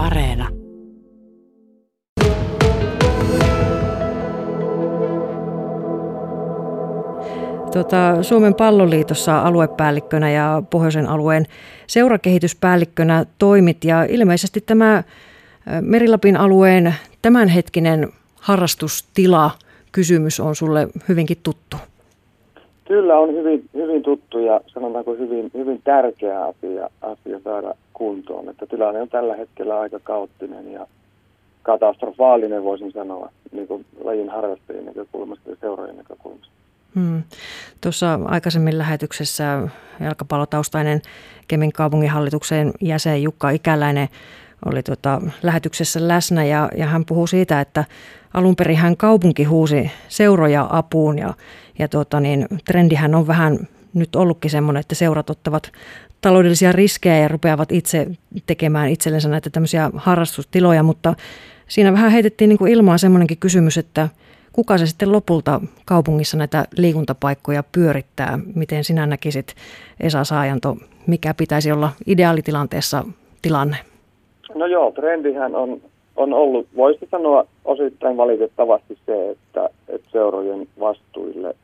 Areena. Tota, Suomen palloliitossa aluepäällikkönä ja pohjoisen alueen seurakehityspäällikkönä toimit ja ilmeisesti tämä Merilapin alueen tämänhetkinen harrastustila kysymys on sulle hyvinkin tuttu. Kyllä on hyvin, hyvin tuttu ja sanotaanko hyvin, hyvin tärkeä asia, asia saada kuntoon. Että tilanne on tällä hetkellä aika kaoottinen ja katastrofaalinen voisin sanoa niin kuin lajin harrastajien näkökulmasta ja seurojen näkökulmasta. Hmm. Tuossa aikaisemmin lähetyksessä jalkapallotaustainen Kemin kaupunginhallituksen jäsen Jukka Ikäläinen oli tuota lähetyksessä läsnä ja, ja hän puhuu siitä, että alun perin hän kaupunki huusi seuroja apuun ja, ja tuota niin, trendihän on vähän nyt ollutkin semmoinen, että seurat ottavat taloudellisia riskejä ja rupeavat itse tekemään itsellensä näitä tämmöisiä harrastustiloja, mutta siinä vähän heitettiin niin kuin ilmaan semmoinenkin kysymys, että kuka se sitten lopulta kaupungissa näitä liikuntapaikkoja pyörittää? Miten sinä näkisit, Esa Saajanto, mikä pitäisi olla ideaalitilanteessa tilanne? No joo, trendihän on, on ollut, voisi sanoa osittain valitettavasti se, että, että seurojen vastuille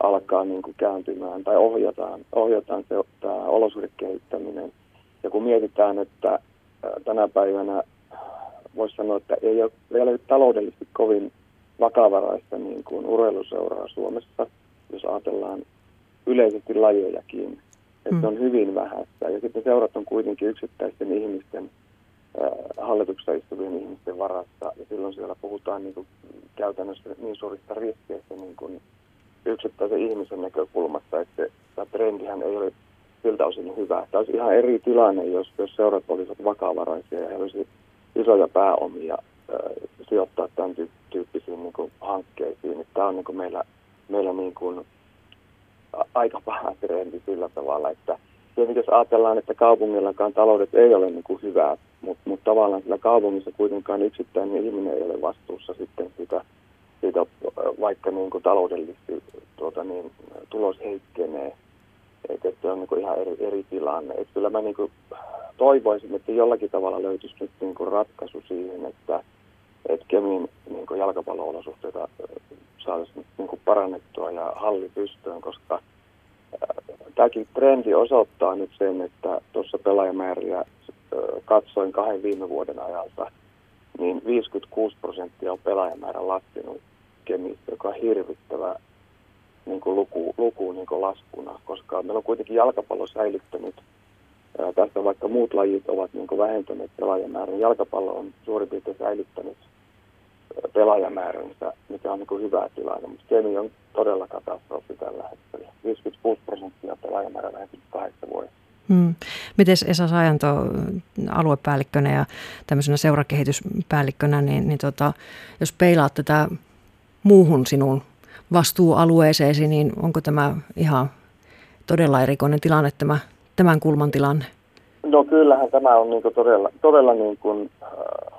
alkaa niin kuin kääntymään tai ohjataan, ohjataan se, tämä olosuhdekehittäminen. Ja kun mietitään, että tänä päivänä voisi sanoa, että ei ole vielä taloudellisesti kovin vakavaraista niin kuin urheiluseuraa Suomessa, jos ajatellaan yleisesti lajejakin, että mm. on hyvin vähäistä. Ja sitten seurat on kuitenkin yksittäisten ihmisten hallituksessa istuvien ihmisten varassa, ja silloin siellä puhutaan niin kuin käytännössä niin suurista riskeistä niin kuin yksittäisen ihmisen näkökulmasta, että tämä trendihän ei ole siltä osin hyvä. Tämä olisi ihan eri tilanne, jos, jos seurat olisivat vakavaraisia ja he olisivat isoja pääomia äh, sijoittaa tämän tyyppisiin niin kuin, hankkeisiin. Tämä on niin kuin meillä, meillä niin kuin, aika paha trendi sillä tavalla, että tietenkin jos ajatellaan, että kaupungillakaan taloudet ei ole niin kuin hyvää, mutta mut tavallaan sillä kaupungissa kuitenkaan yksittäinen ihminen ei ole vastuussa sitten sitä, siitä vaikka niin kuin taloudellisesti tuota, niin, tulos heikkenee. Että se on niin kuin ihan eri, eri tilanne. Et kyllä mä niin kuin toivoisin, että jollakin tavalla löytyisi nyt niin kuin ratkaisu siihen, että et Kemin niin kuin jalkapallo-olosuhteita saataisiin niin kuin parannettua ja halli pystyyn, koska tämäkin trendi osoittaa nyt sen, että tuossa pelaajamääriä katsoin kahden viime vuoden ajalta, niin 56 prosenttia on pelaajamäärä laskenut Kemissä, joka on hirvittävä niin kuin luku, luku niin kuin laskuna, koska meillä on kuitenkin jalkapallo säilyttänyt tästä vaikka muut lajit ovat niin kuin vähentäneet pelaajamäärän. Jalkapallo on suurin piirtein säilyttänyt pelaajamääränsä, mikä on niin hyvä tilanne, mutta Kemi on todella katastrofi tällä hetkellä. 56 prosenttia pelaajamäärä vähentynyt kahdeksan vuodessa. Hmm. Miten Esa Saajanto aluepäällikkönä ja tämmöisenä seurakehityspäällikkönä, niin, niin tota, jos peilaat tätä muuhun sinun vastuualueeseesi, niin onko tämä ihan todella erikoinen tilanne, tämä, tämän kulman tilanne? No kyllähän tämä on niin todella, todella niin kuin, äh,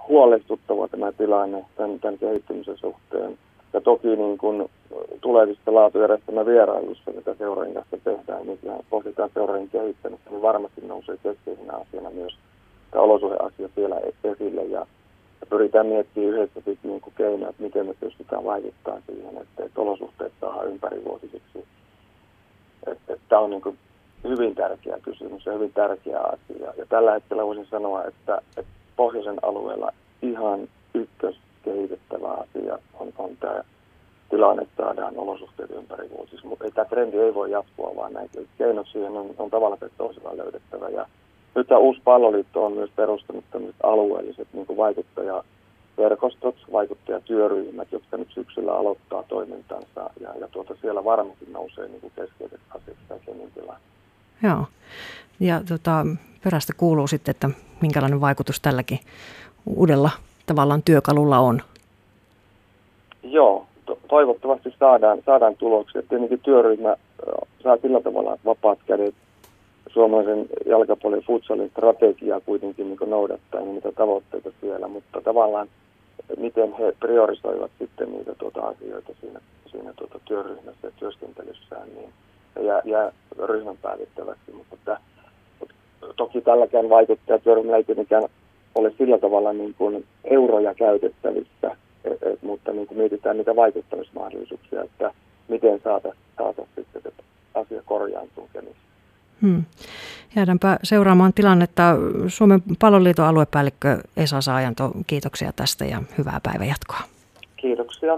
huolestuttava tämä tilanne tämän, tämän kehittymisen suhteen. Ja toki niin kuin tulevista laatujärjestelmän vierailussa, mitä seuraajan kanssa tehdään, niin pohditaan seuraajan kehittämistä, niin varmasti nousee keskeisenä asiana myös tämä olosuhdeasia siellä esille. Ja, ja pyritään miettimään yhdessä sitten niin kuin keinoja, että miten me pystytään vaikuttamaan siihen, että, että olosuhteet saadaan ympärivuotisiksi. Tämä on niin kuin hyvin tärkeä kysymys ja hyvin tärkeä asia. Ja tällä hetkellä voisin sanoa, että, että pohjoisen alueella ihan ykkös kehitettävä asia on, on tämä tilanne, että saadaan olosuhteet ympäri vuosiksi. Mutta tämä trendi ei voi jatkua, vaan näitä keinot siihen on, on tavalla tai toisella löydettävä. Ja nyt tämä uusi palloliitto on myös perustanut tämmöiset alueelliset niin vaikuttajaverkostot, vaikuttajatyöryhmät, jotka nyt syksyllä aloittaa toimintansa. Ja, ja tuota, siellä varmasti nousee niin keskeiset asiat tämä tilanne. Joo. Ja tota, perästä kuuluu sitten, että minkälainen vaikutus tälläkin uudella tavallaan työkalulla on. Joo, to- toivottavasti saadaan, saadaan tuloksia. Tietenkin työryhmä saa sillä tavalla vapaat kädet suomalaisen jalkapallon futsalin strategiaa kuitenkin niin noudattaa niin niitä tavoitteita siellä, mutta tavallaan miten he priorisoivat sitten niitä tuota asioita siinä, siinä tuota työryhmässä ja työskentelyssään, niin jää, jää ryhmän päätettäväksi, mutta että, toki tälläkään vaikuttajatyöryhmällä ei tietenkään ole sillä tavalla niin kuin euroja käytettävissä, et, et, mutta niin kuin mietitään niitä vaikuttamismahdollisuuksia, että miten saata, saata sitten että asia korjaantuu Kemissä. Hmm. Jäädäänpä seuraamaan tilannetta. Suomen palloliiton aluepäällikkö Esa Saajanto, kiitoksia tästä ja hyvää päivänjatkoa. Kiitoksia.